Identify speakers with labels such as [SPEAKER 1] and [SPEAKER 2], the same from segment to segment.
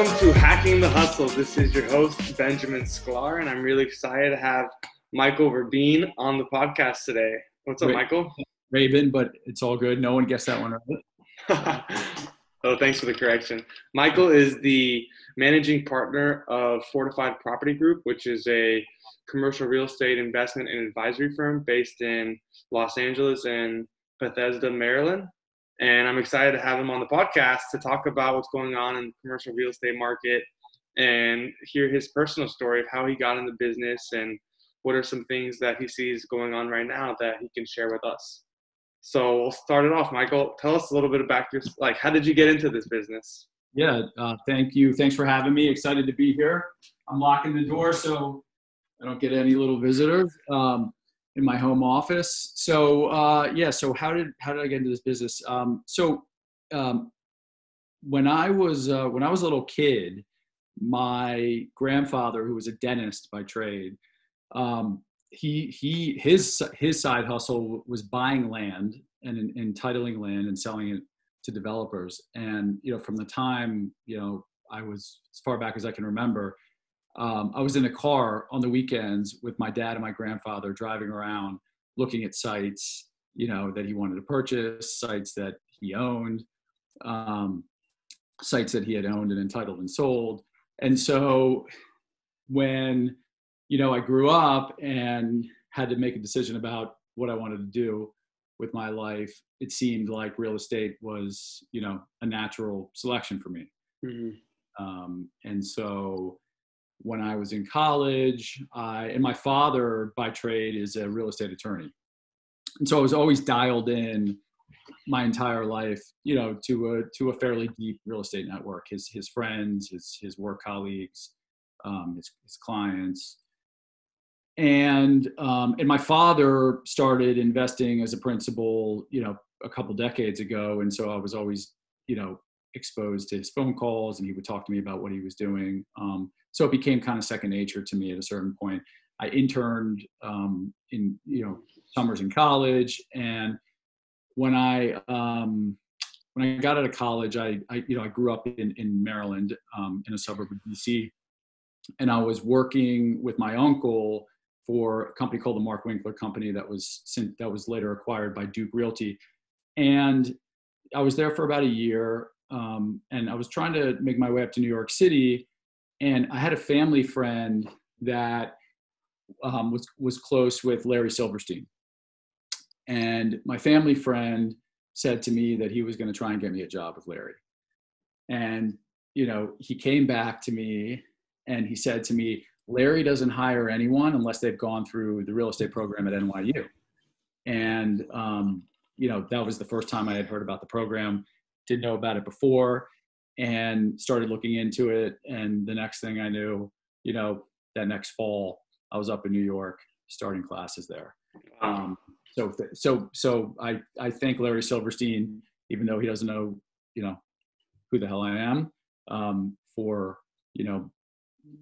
[SPEAKER 1] Welcome to Hacking the Hustle. This is your host, Benjamin Sklar, and I'm really excited to have Michael Rabin on the podcast today. What's up. Michael?
[SPEAKER 2] Raven, but it's all good. No one guessed that one right.
[SPEAKER 1] oh, thanks for the correction. Michael is the managing partner of Fortified Property Group, which is a commercial real estate investment and advisory firm based in Los Angeles and Bethesda, Maryland. And I'm excited to have him on the podcast to talk about what's going on in the commercial real estate market and hear his personal story of how he got in the business and what are some things that he sees going on right now that he can share with us. So we'll start it off. Michael, tell us a little bit about your like how did you get into this business?
[SPEAKER 2] Yeah, uh, thank you. Thanks for having me. Excited to be here. I'm locking the door so I don't get any little visitors um, in my home office. So uh, yeah, so how did how did I get into this business? Um, so um, when I was uh, when I was a little kid, my grandfather, who was a dentist by trade, um, he he his his side hustle was buying land and entitling land and selling it to developers. And you know, from the time you know I was as far back as I can remember, um, I was in a car on the weekends with my dad and my grandfather driving around, looking at sites you know that he wanted to purchase, sites that he owned, um, sites that he had owned and entitled and sold. And so when you know I grew up and had to make a decision about what I wanted to do with my life, it seemed like real estate was, you know, a natural selection for me.
[SPEAKER 1] Mm-hmm.
[SPEAKER 2] Um, and so when I was in college, I, and my father by trade is a real estate attorney. And so I was always dialed in my entire life, you know, to a, to a fairly deep real estate network, his, his friends, his, his work colleagues, um, his, his clients, and um, and my father started investing as a principal you know a couple decades ago and so i was always you know exposed to his phone calls and he would talk to me about what he was doing um, so it became kind of second nature to me at a certain point i interned um, in you know summers in college and when i um, when i got out of college i, I you know i grew up in, in maryland um, in a suburb of dc and i was working with my uncle for a company called the Mark Winkler Company that was that was later acquired by Duke Realty, and I was there for about a year. Um, and I was trying to make my way up to New York City, and I had a family friend that um, was was close with Larry Silverstein, and my family friend said to me that he was going to try and get me a job with Larry, and you know he came back to me and he said to me Larry doesn't hire anyone unless they've gone through the real estate program at NYU. And, um, you know, that was the first time I had heard about the program, didn't know about it before, and started looking into it. And the next thing I knew, you know, that next fall, I was up in New York starting classes there. Um, so, so, so I, I thank Larry Silverstein, even though he doesn't know, you know, who the hell I am, um, for, you know,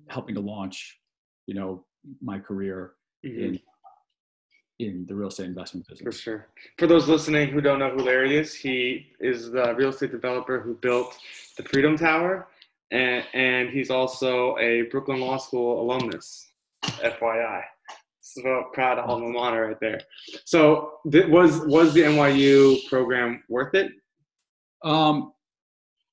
[SPEAKER 2] helping to launch, you know, my career mm-hmm. in in the real estate investment business.
[SPEAKER 1] For sure. For those listening who don't know who Larry is, he is the real estate developer who built the Freedom Tower, and, and he's also a Brooklyn Law School alumnus. FYI. So proud of alma mater right there. So th- was was the NYU program worth it?
[SPEAKER 2] Um,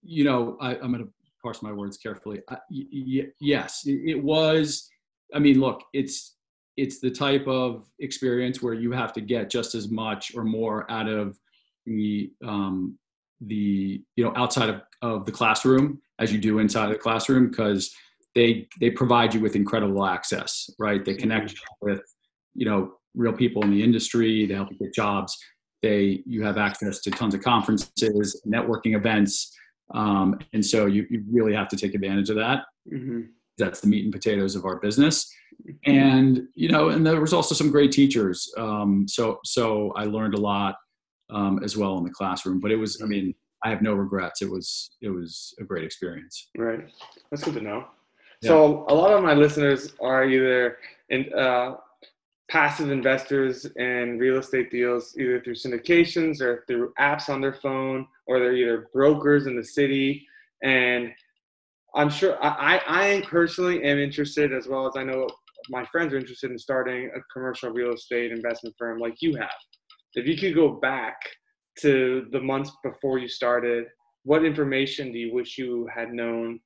[SPEAKER 2] you know, I, I'm going to parse my words carefully. Uh, y- y- yes, it was. I mean, look, it's it's the type of experience where you have to get just as much or more out of the um, the you know outside of, of the classroom as you do inside of the classroom because they they provide you with incredible access right they connect you with you know real people in the industry they help you get jobs they you have access to tons of conferences networking events um, and so you, you really have to take advantage of that.
[SPEAKER 1] Mm-hmm.
[SPEAKER 2] That's the meat and potatoes of our business. And, you know, and there was also some great teachers. Um, so, so I learned a lot um, as well in the classroom, but it was, I mean, I have no regrets. It was, it was a great experience.
[SPEAKER 1] Right. That's good to know. Yeah. So a lot of my listeners are either in, uh, passive investors in real estate deals either through syndications or through apps on their phone or they're either brokers in the city and I'm sure I, I personally am interested as well as I know my friends are interested in starting a commercial real estate investment firm like you have. If you could go back to the months before you started, what information do you wish you had known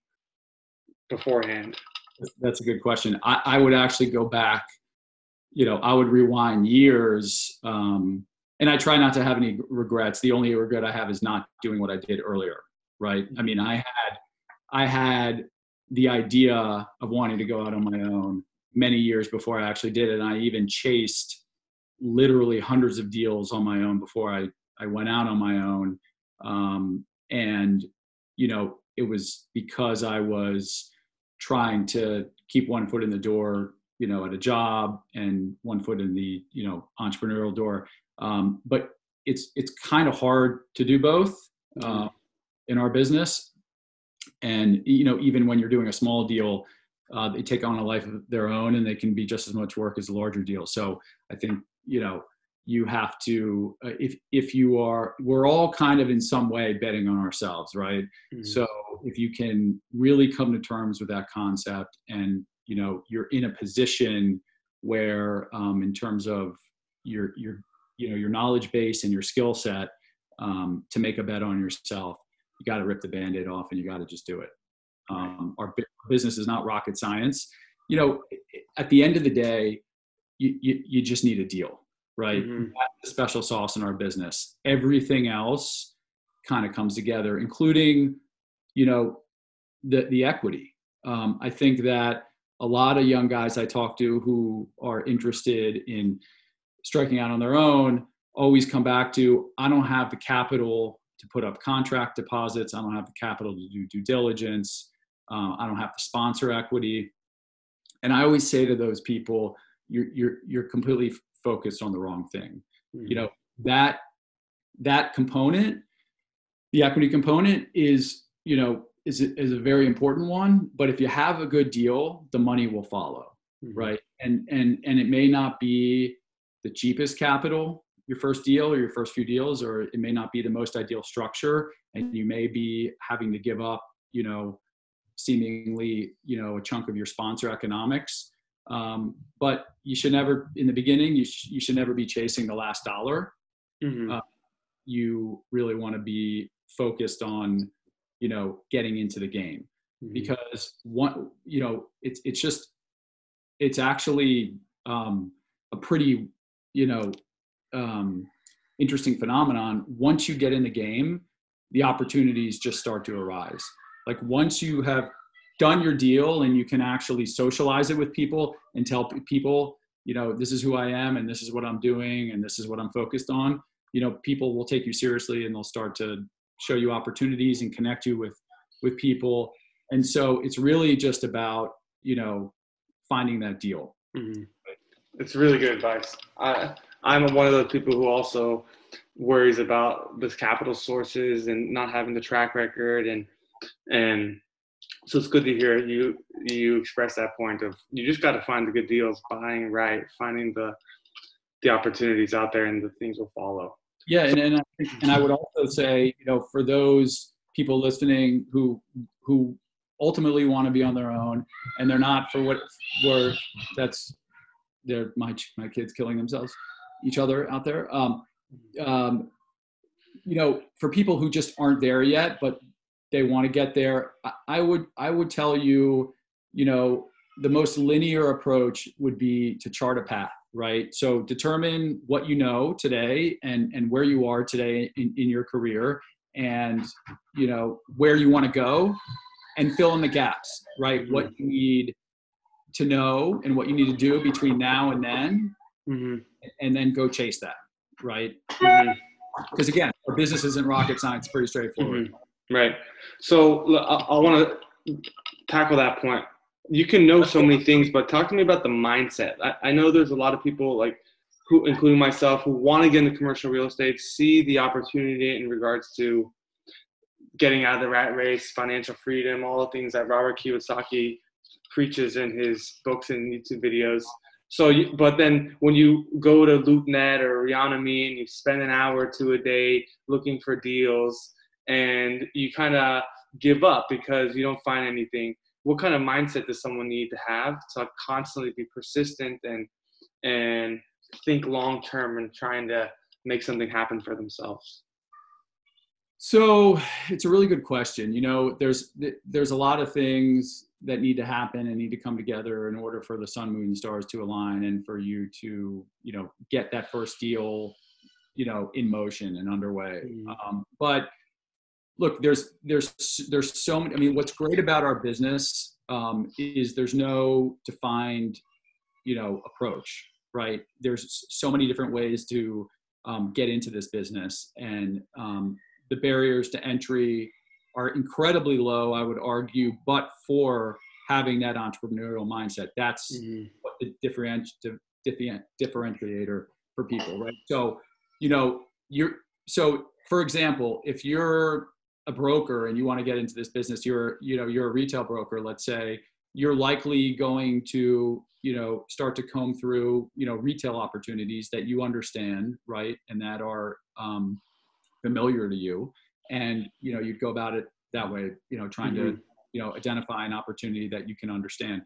[SPEAKER 1] beforehand?
[SPEAKER 2] That's a good question. I, I would actually go back, you know, I would rewind years. Um, and I try not to have any regrets. The only regret I have is not doing what I did earlier. Right. I mean, I had, I had the idea of wanting to go out on my own many years before I actually did it. And I even chased literally hundreds of deals on my own before I, I went out on my own. Um, and, you know, it was because I was trying to keep one foot in the door, you know, at a job and one foot in the, you know, entrepreneurial door. Um, but it's, it's kind of hard to do both uh, in our business. And, you know, even when you're doing a small deal, uh, they take on a life of their own and they can be just as much work as a larger deal. So I think, you know, you have to, uh, if, if you are, we're all kind of in some way betting on ourselves, right? Mm-hmm. So if you can really come to terms with that concept and, you know, you're in a position where um, in terms of your, your, you know, your knowledge base and your skill set um, to make a bet on yourself, you got to rip the band-aid off and you got to just do it. Um, our business is not rocket science. You know, at the end of the day, you, you, you just need a deal, right? Mm-hmm. That's the special sauce in our business. Everything else kind of comes together, including, you know, the, the equity. Um, I think that a lot of young guys I talk to who are interested in striking out on their own always come back to, I don't have the capital to put up contract deposits. I don't have the capital to do due diligence. Uh, I don't have to sponsor equity. And I always say to those people, you're, you're, you're completely focused on the wrong thing. Mm-hmm. You know, that, that component, the equity component is, you know, is a, is a very important one, but if you have a good deal, the money will follow. Mm-hmm. Right. And, and, and it may not be the cheapest capital, your first deal or your first few deals, or it may not be the most ideal structure. And you may be having to give up, you know, seemingly you know a chunk of your sponsor economics um, but you should never in the beginning you, sh- you should never be chasing the last dollar mm-hmm. uh, you really want to be focused on you know getting into the game mm-hmm. because one you know it's it's just it's actually um, a pretty you know um, interesting phenomenon once you get in the game the opportunities just start to arise like once you have done your deal and you can actually socialize it with people and tell people, you know, this is who I am and this is what I'm doing and this is what I'm focused on, you know, people will take you seriously and they'll start to show you opportunities and connect you with with people. And so it's really just about, you know, finding that deal. Mm-hmm.
[SPEAKER 1] It's really good advice. I I'm one of those people who also worries about this capital sources and not having the track record and and so it's good to hear you you express that point of you just got to find the good deals buying right finding the the opportunities out there and the things will follow.
[SPEAKER 2] Yeah and, and, I, and I would also say you know for those people listening who who ultimately want to be on their own and they're not for what were that's they're my my kids killing themselves each other out there. Um, um, you know for people who just aren't there yet but they want to get there i would i would tell you you know the most linear approach would be to chart a path right? So determine what you know today and and where you are today in, in your career and you know where you want to go and fill in the gaps right? Mm-hmm. what you need to know and what you need to do between now and then. Mm-hmm. And then go chase that right because again our business isn't rocket science pretty straightforward mm-hmm.
[SPEAKER 1] Right. So I, I want to tackle that point. You can know so many things, but talk to me about the mindset. I, I know there's a lot of people like who, including myself, who want to get into commercial real estate, see the opportunity in regards to getting out of the rat race, financial freedom, all the things that Robert Kiyosaki preaches in his books and YouTube videos. So, but then when you go to LoopNet or Reonomy and you spend an hour two a day looking for deals, and you kind of give up because you don't find anything what kind of mindset does someone need to have to constantly be persistent and and think long term and trying to make something happen for themselves?
[SPEAKER 2] So it's a really good question. You know there's there's a lot of things that need to happen and need to come together in order for the sun moon and stars to align and for you to you know get that first deal you know in motion and underway mm-hmm. um, but look there's there's there's so many i mean what's great about our business um, is there's no defined you know approach right there's so many different ways to um, get into this business and um, the barriers to entry are incredibly low i would argue but for having that entrepreneurial mindset. That's mm-hmm. what the differentiator differentiator for people right? So you know you're so for example if you're a broker and you want to get into this business you're you know you're a retail broker let's say you're likely going to you know start to comb through you know retail opportunities that you understand right and that are um, familiar to you and you know you'd go about it that way you know trying mm-hmm. to you know identify an opportunity that you can understand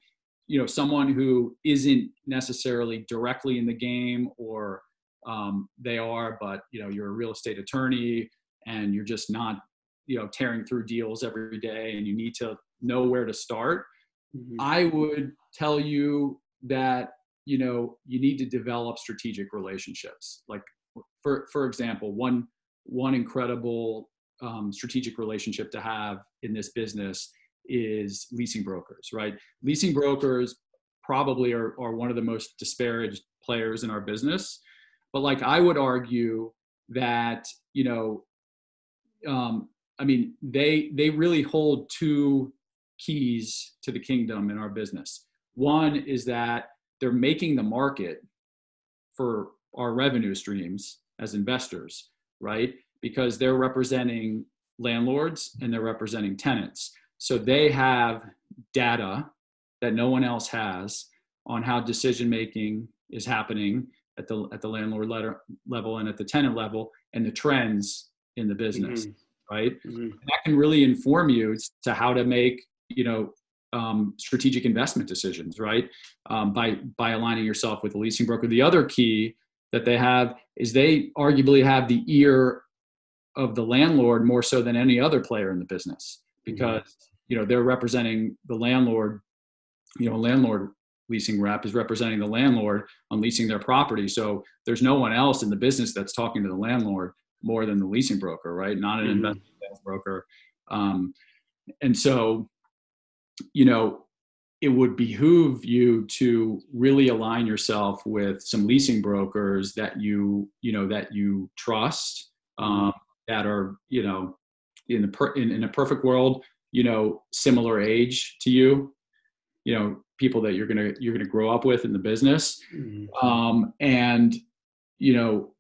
[SPEAKER 2] you know someone who isn't necessarily directly in the game or um, they are but you know you're a real estate attorney and you're just not you know tearing through deals every day and you need to know where to start mm-hmm. i would tell you that you know you need to develop strategic relationships like for for example one one incredible um, strategic relationship to have in this business is leasing brokers right leasing brokers probably are, are one of the most disparaged players in our business but like i would argue that you know um, I mean, they they really hold two keys to the kingdom in our business. One is that they're making the market for our revenue streams as investors, right? Because they're representing landlords and they're representing tenants. So they have data that no one else has on how decision making is happening at the at the landlord letter, level and at the tenant level and the trends in the business. Mm-hmm right? Mm-hmm. That can really inform you to how to make, you know, um, strategic investment decisions, right? Um, by by aligning yourself with a leasing broker. The other key that they have is they arguably have the ear of the landlord more so than any other player in the business mm-hmm. because mm-hmm. you know they're representing the landlord. You know, a landlord leasing rep is representing the landlord on leasing their property. So there's no one else in the business that's talking to the landlord more than the leasing broker, right? Not an mm-hmm. investment broker. Um, and so, you know, it would behoove you to really align yourself with some leasing brokers that you, you know, that you trust, um, that are, you know, in the per- in, in a perfect world, you know, similar age to you, you know, people that you're gonna you're gonna grow up with in the business, mm-hmm. um, and you know,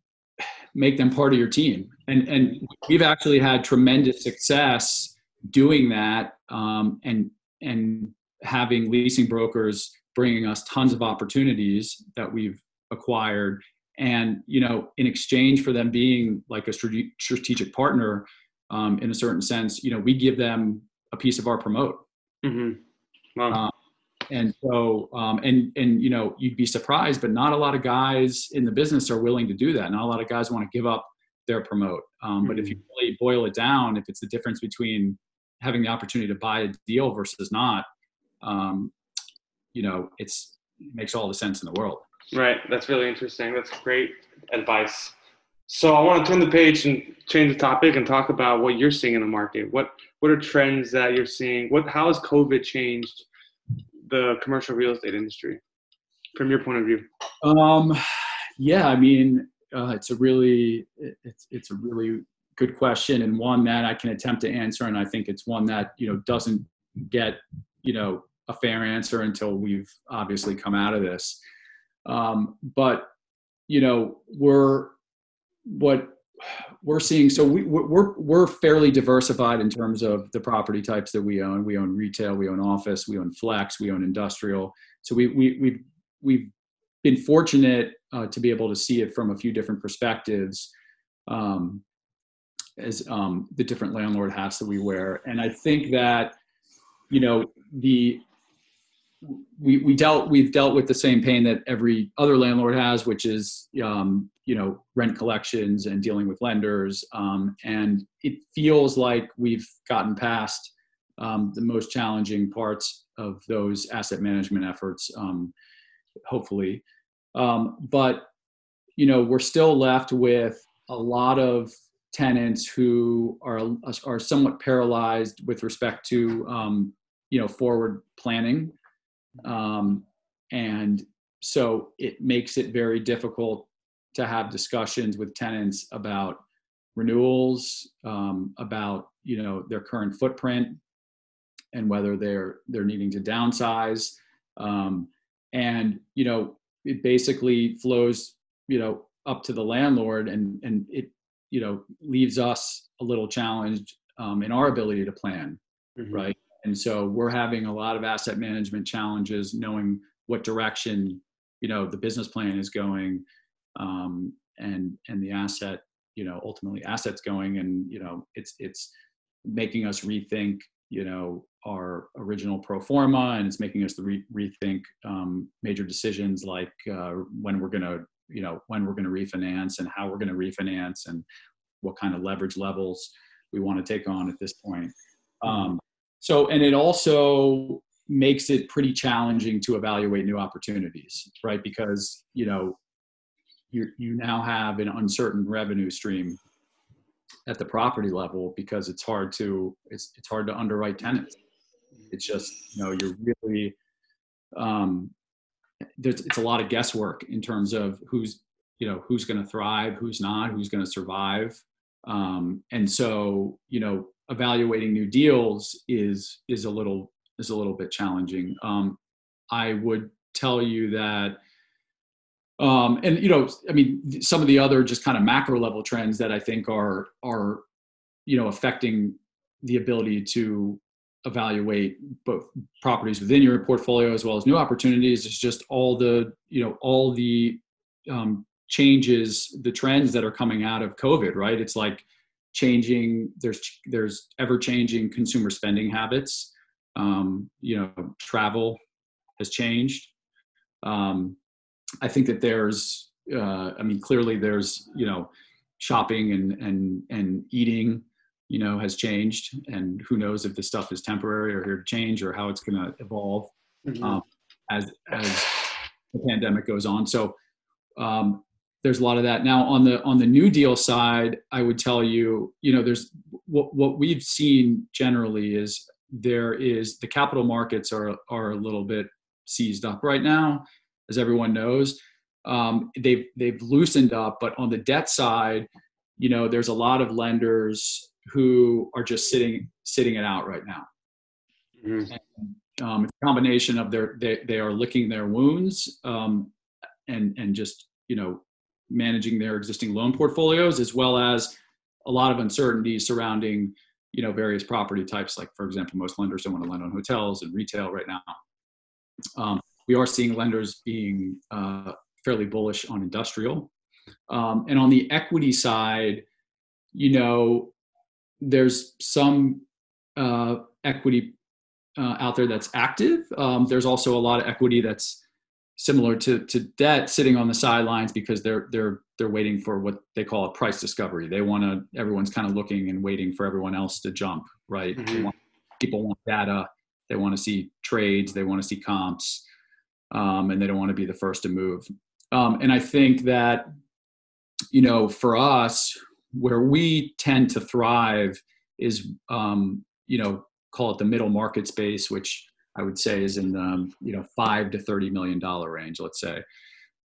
[SPEAKER 2] make them part of your team. And and we've actually had tremendous success doing that, um, and and having leasing brokers bringing us tons of opportunities that we've acquired. And you know, in exchange for them being like a strategic partner, um, in a certain sense, you know, we give them a piece of our promote. Mm-hmm. Wow. Uh, and so um, and and you know you'd be surprised but not a lot of guys in the business are willing to do that not a lot of guys want to give up their promote um, mm-hmm. but if you hmm. really boil it down if it's the difference between having the opportunity to buy a deal versus not um, you know it's it makes all the sense in the world
[SPEAKER 1] right that's really interesting that's great advice so i want to turn the page and change the topic and talk about what you're seeing in the market what what are trends that you're seeing what how has covid changed the commercial real estate industry from your point of view?
[SPEAKER 2] Um, yeah, I mean, uh, it's a really it's it's a really good question and one that I can attempt to answer, and I think it's one that you know doesn't get you know a fair answer until we've obviously come out of this. Um, but you know, we're what we're seeing so we, we're we're fairly diversified in terms of the property types that we own. We own retail, we own office, we own flex, we own industrial. So we we we've we've been fortunate uh, to be able to see it from a few different perspectives. Um, as um, the different landlord hats that we wear. And I think that, you know, the we, we dealt we've dealt with the same pain that every other landlord has, which is um, you know rent collections and dealing with lenders. Um, and it feels like we've gotten past um, the most challenging parts of those asset management efforts, um, hopefully. Um, but you know we're still left with a lot of tenants who are are somewhat paralyzed with respect to um, you know forward planning um, and so it makes it very difficult to have discussions with tenants about renewals, um, about you know their current footprint, and whether they're they're needing to downsize. Um, and you know it basically flows you know up to the landlord, and and it you know leaves us a little challenged um, in our ability to plan, mm-hmm. right? And so we're having a lot of asset management challenges knowing what direction you know the business plan is going um, and and the asset you know ultimately assets going. And you know it's it's making us rethink you know our original pro forma and it's making us re- rethink um, major decisions like uh, when we're going to you know when we're going to refinance and how we're going to refinance and what kind of leverage levels we want to take on at this point. Um, so, and it also makes it pretty challenging to evaluate new opportunities, right? Because, you know, you you now have an uncertain revenue stream at the property level because it's hard to it's it's hard to underwrite tenants. It's just you know you're really um, there's it's a lot of guesswork in terms of who's you know who's going to thrive, who's not, who's going to survive, um, and so you know evaluating new deals is is a little is a little bit challenging. Um, I would tell you that, um, and you know, I mean, some of the other just kind of macro level trends that I think are are you know affecting the ability to evaluate both properties within your portfolio as well as new opportunities is just all the you know all the um, changes the trends that are coming out of covid right it's like changing there's there's ever changing consumer spending habits. Um, you know travel has changed. Um, i think that there's uh, i mean clearly there's you know shopping and and and eating you know has changed and who knows if this stuff is temporary or here to change or how it's going to evolve mm-hmm. um, as as the pandemic goes on. So um, there's a lot of that. Now on the on the new deal side i would tell you you know there's what what we've seen generally is there is the capital markets are are a little bit seized up right now as everyone knows. Um, they've they've loosened up but on the debt side you know there's a lot of lenders who are just sitting sitting it out right now. Mm-hmm. and, um, it's a combination of their they, they are licking their wounds um, and and just you know managing their existing loan portfolios, as well as a lot of uncertainty surrounding you know various property types. Like for example, most lenders don't want to lend on hotels and retail right now. Um, we are seeing lenders being uh, fairly bullish on industrial, um, and on the equity side, you know, there's some uh, equity uh, out there that's active. Um, there's also a lot of equity that's similar to, to debt sitting on the sidelines because they're they're they're waiting for what they call a price discovery. They want to everyone's kind of looking and waiting for everyone else to jump, right? Mm-hmm. Want, people want data, they want to see trades, they want to see comps, um, and they don't want to be the first to move. Um, and I think that you know for us, where we tend to thrive is um, you know call it the middle market space, which I would say is in the um, you know five to thirty million dollar range, let's say,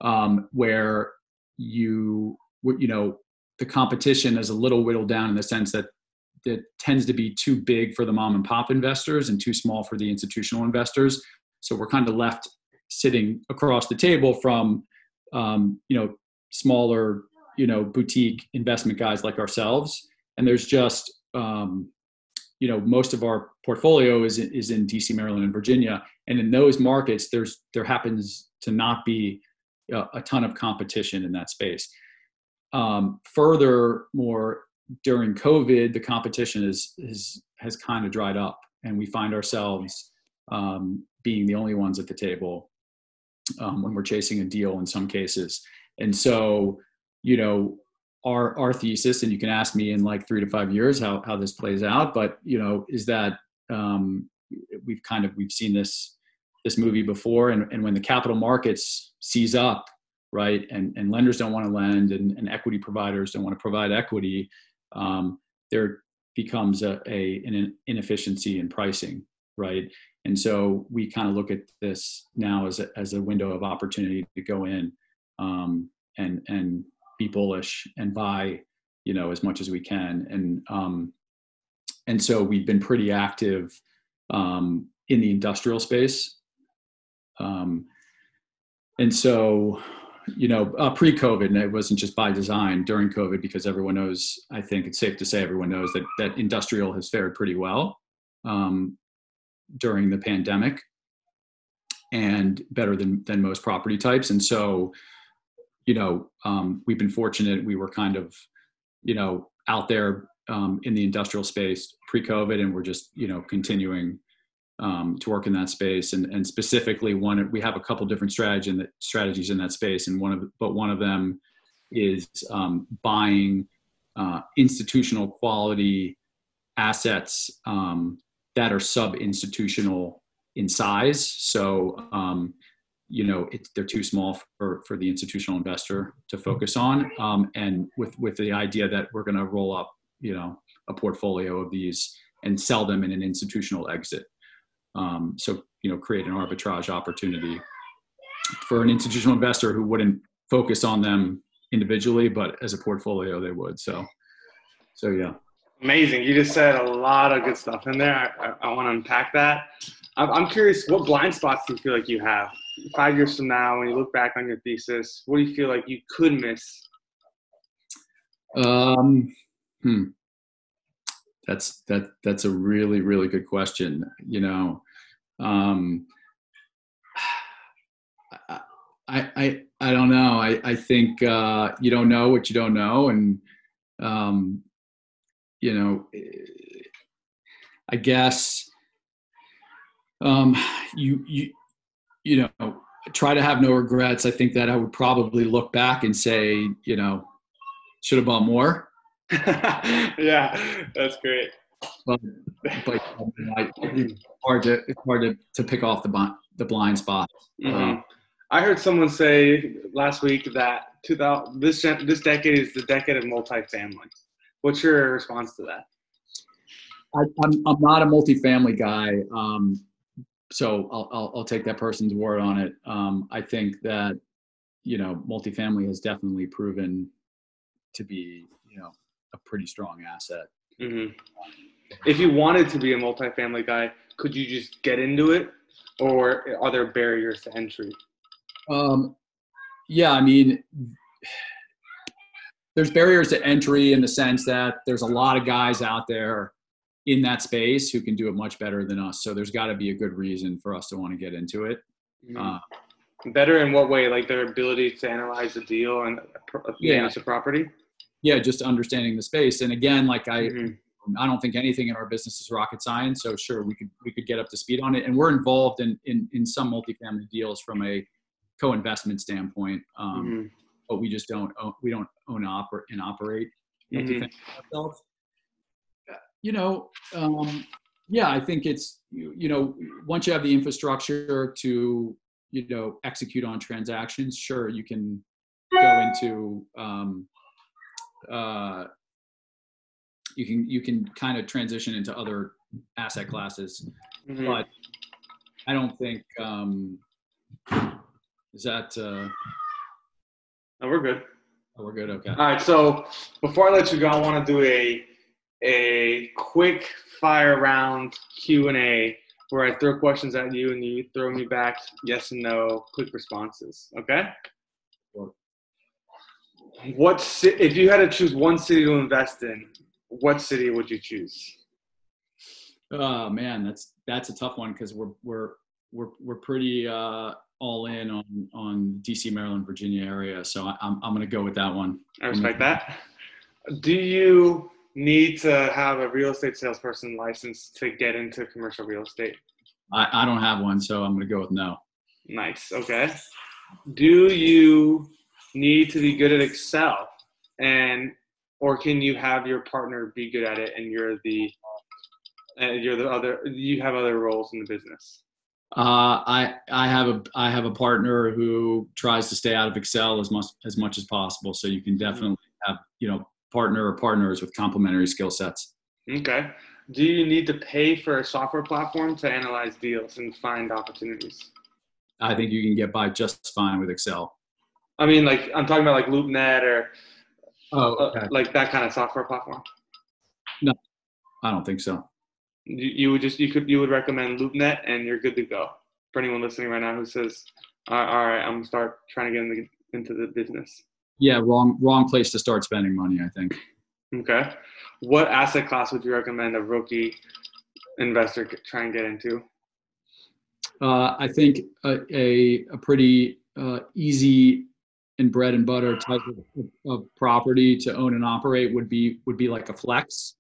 [SPEAKER 2] um, where you you know the competition is a little whittled down in the sense that it tends to be too big for the mom and pop investors and too small for the institutional investors. So we're kind of left sitting across the table from um, you know smaller you know boutique investment guys like ourselves, and there's just um, you know most of our portfolio is is in DC, Maryland, and Virginia, and in those markets, there's there happens to not be a, a ton of competition in that space. Um, furthermore, during COVID, the competition is, is has kind of dried up, and we find ourselves um, being the only ones at the table um, when we're chasing a deal in some cases. And so, you know, our our thesis, and you can ask me in like three to five years how how this plays out, but you know, is that um, we've kind of we've seen this this movie before, and, and when the capital markets seize up, right, and and lenders don't want to lend, and, and equity providers don't want to provide equity, um, there becomes a, a an inefficiency in pricing, right? And so we kind of look at this now as a, as a window of opportunity to go in um, and and be bullish and buy, you know, as much as we can. And um, and so we've been pretty active um, in the industrial space. Um, and so, you know, uh, pre-COVID, and it wasn't just by design during COVID, because everyone knows. I think it's safe to say everyone knows that that industrial has fared pretty well um, during the pandemic, and better than than most property types. And so, you know, um, we've been fortunate. We were kind of, you know, out there um, in the industrial space pre-COVID, and we're just, you know, continuing um, to work in that space. And, and specifically, one we have a couple different strategy in that, strategies in that space, and one of but one of them is um, buying uh, institutional quality assets um, that are sub-institutional in size. So um, you know they're too small for, for the institutional investor to focus on. Um, and with with the idea that we're going to roll up you know a portfolio of these and sell them in an institutional exit um, so you know create an arbitrage opportunity for an institutional investor who wouldn't focus on them individually but as a portfolio they would so so yeah.
[SPEAKER 1] Amazing. You just said a lot of good stuff in there. I, I, I want to unpack that. I'm curious, what blind spots do you feel like you have five years from now, when you look back on your thesis, what do you feel like you could miss?
[SPEAKER 2] Um, hmm. That's that. That's a really, really good question. You know, um, I, I, I don't know. I, I think uh, you don't know what you don't know, and um, you know, I guess um, you you you know, try to have no regrets. I think that I would probably look back and say, you know, should have bought more.
[SPEAKER 1] yeah, that's great.
[SPEAKER 2] But, but it's hard to it's hard to, to pick off the the blind spot. Mm-hmm. Um,
[SPEAKER 1] I heard someone say last week that 2000 this this decade is the decade of multifamily. What's your response to that?
[SPEAKER 2] I, am I'm, I'm not a multifamily guy. Um, so I'll, I'll, I'll take that person's word on it. Um, I think that you know multifamily has definitely proven to be you know a pretty strong asset.
[SPEAKER 1] Mm-hmm. If you wanted to be a multifamily guy, could you just get into it, or are there barriers to entry?
[SPEAKER 2] Um, yeah, I mean, there's barriers to entry in the sense that there's a lot of guys out there in that space who can do it much better than us. So there's got to be a good reason for us to want to get into it. Mm-hmm. Uh,
[SPEAKER 1] better in what way? Like their ability to analyze the deal and manage the property.
[SPEAKER 2] Yeah, just understanding the space. And again, like I, mm-hmm. I don't think anything in our business is rocket science. So sure, we could we could get up to speed on it. And we're involved in in, in some multifamily deals from a co-investment standpoint. Um, mm-hmm. But we just don't own, we don't own oper- and operate mm-hmm. ourselves you know, um, yeah, I think it's you, you know once you have the infrastructure to you know execute on transactions, sure you can go into um, uh, you can you can kind of transition into other asset classes, mm-hmm. but I don't think um, is that. Uh,
[SPEAKER 1] no, we're good.
[SPEAKER 2] Oh, we're good. Okay. All
[SPEAKER 1] right. So before I let you go, I want to do a a quick fire round Q&A where I throw questions at you and you throw me back yes and no quick responses. Okay? What if you had to choose one city to invest in? What city would you choose?
[SPEAKER 2] Oh man, that's that's a tough one because we're we're we're we're pretty uh, all in on on DC, Maryland, Virginia area. So I, am I'm, I'm gonna go with that one.
[SPEAKER 1] I respect that. Do you need to have a real estate salesperson license to get into commercial real estate?
[SPEAKER 2] I, I don't have one, so I'm going to go with no.
[SPEAKER 1] Nice. Okay. Do you need to be good at Excel, and or can you have your partner be good at it, and you're the and you're the other you have other roles in the business?
[SPEAKER 2] Uh, I I have a I have a partner who tries to stay out of Excel as much as much as possible. So you can definitely have you know partner or partners with complementary skill sets.
[SPEAKER 1] Okay. Do you need to pay for a software platform to analyze deals and find opportunities?
[SPEAKER 2] I think you can get by just fine with Excel.
[SPEAKER 1] I mean, like I'm talking about like LoopNet or
[SPEAKER 2] Oh,
[SPEAKER 1] uh, like that kind of software platform.
[SPEAKER 2] No, I don't think so.
[SPEAKER 1] You, you would just you could you would recommend LoopNet and you're good to go. For anyone listening right now who says, "All right, all right I'm gonna start trying to get into, into the business."
[SPEAKER 2] Yeah, wrong wrong place to start spending money. I think.
[SPEAKER 1] Okay. What asset class would you recommend a rookie investor try and get into?
[SPEAKER 2] Uh, I think a, a, a pretty uh, easy and bread and butter type of, of property to own and operate would be would be like a flex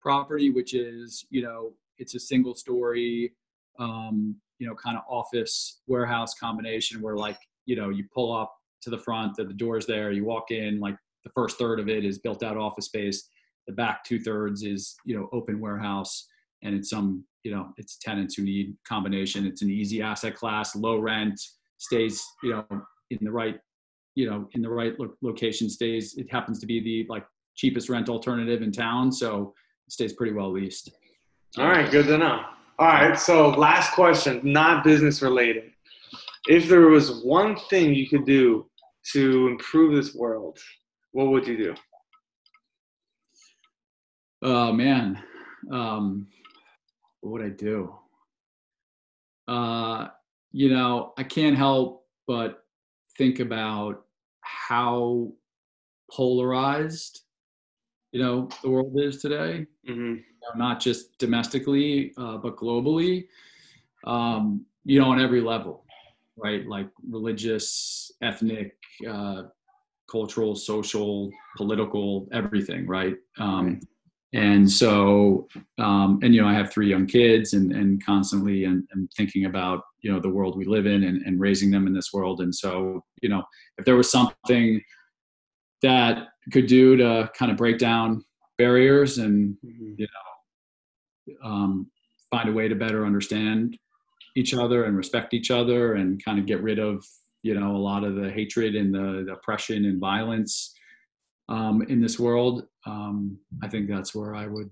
[SPEAKER 2] property, which is you know it's a single story, um, you know, kind of office warehouse combination where like you know you pull up to the front, the, the doors there, you walk in, like the first third of it is built out office space, the back two thirds is you know open warehouse, and it's some you know it's tenants who need combination. It's an easy asset class, low rent, stays you know in the right you know in the right lo- location stays it happens to be the like cheapest rent alternative in town so it stays pretty well leased
[SPEAKER 1] All right, good to know. All right, so last question, not business related. If there was one thing you could do to improve this world, what would you do?
[SPEAKER 2] oh man. Um what would i do? Uh you know i can't help but think about how polarized you know the world is today.
[SPEAKER 1] Hmm
[SPEAKER 2] know, not just domestically uh, but globally. Um, you know on every level right? Like religious ethnic uh, cultural social political everything right? Um, and so um, and you know i have three young kids and and constantly and, and thinking about you know the world we live in and, and raising them in this world. And so you know if there was something that could do to kind of break down barriers and
[SPEAKER 1] hmm
[SPEAKER 2] um, find a way to better understand each other and respect each other and kind of get rid of you know a lot of the hatred and the, the oppression and violence um, in this world um, i think that's where i would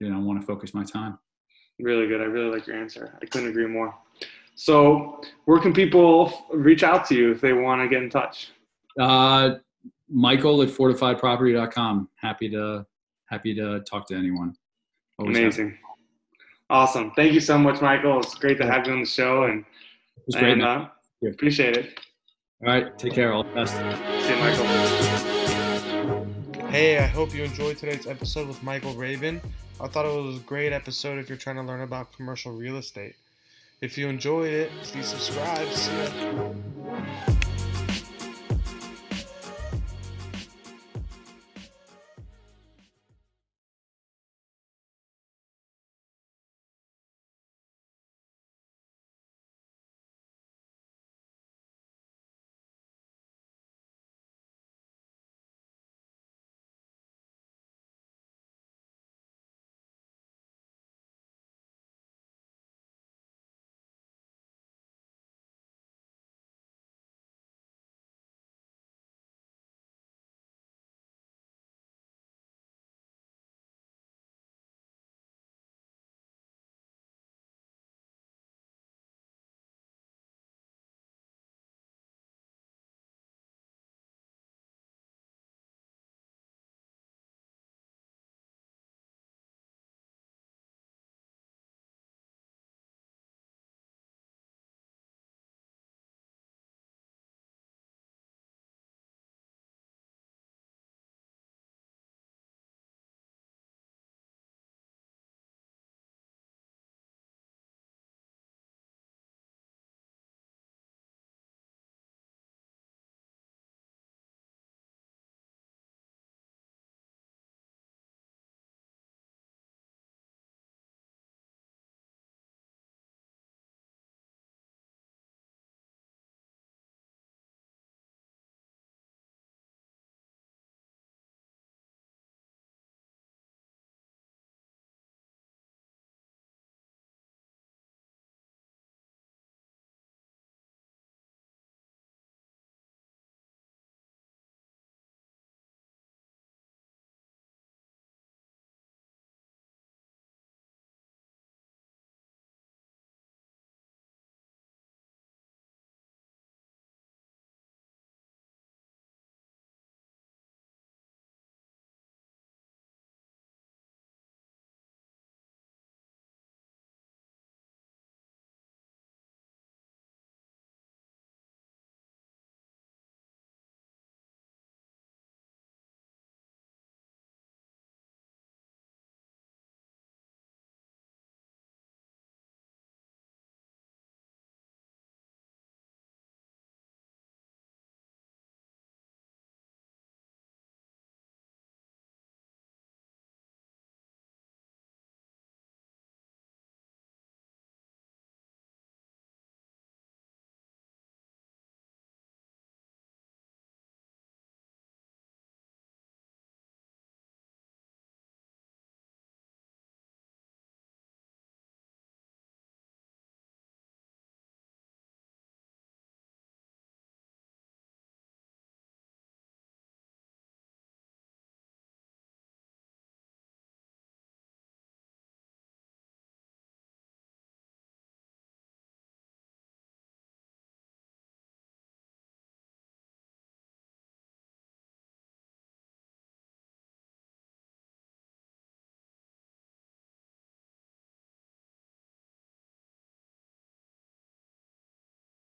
[SPEAKER 2] you know want to focus my time
[SPEAKER 1] Really good. I really like your answer. I couldn't agree more. So, where can people reach out to you if they want to get in touch?
[SPEAKER 2] uh, michael at fortifiedproperty.com happy to happy to talk to anyone Always happy.
[SPEAKER 1] Amazing. Awesome. Thank you so much, Michael. It's great to have you on the show, and,
[SPEAKER 2] it was great
[SPEAKER 1] and uh, appreciate it.
[SPEAKER 2] all right take care all the best
[SPEAKER 1] See you, Michael. Hey, I hope you enjoyed today's episode with Michael Raven. I thought it was a great episode if you're trying to learn about commercial real estate. If you enjoyed it, please subscribe. See ya.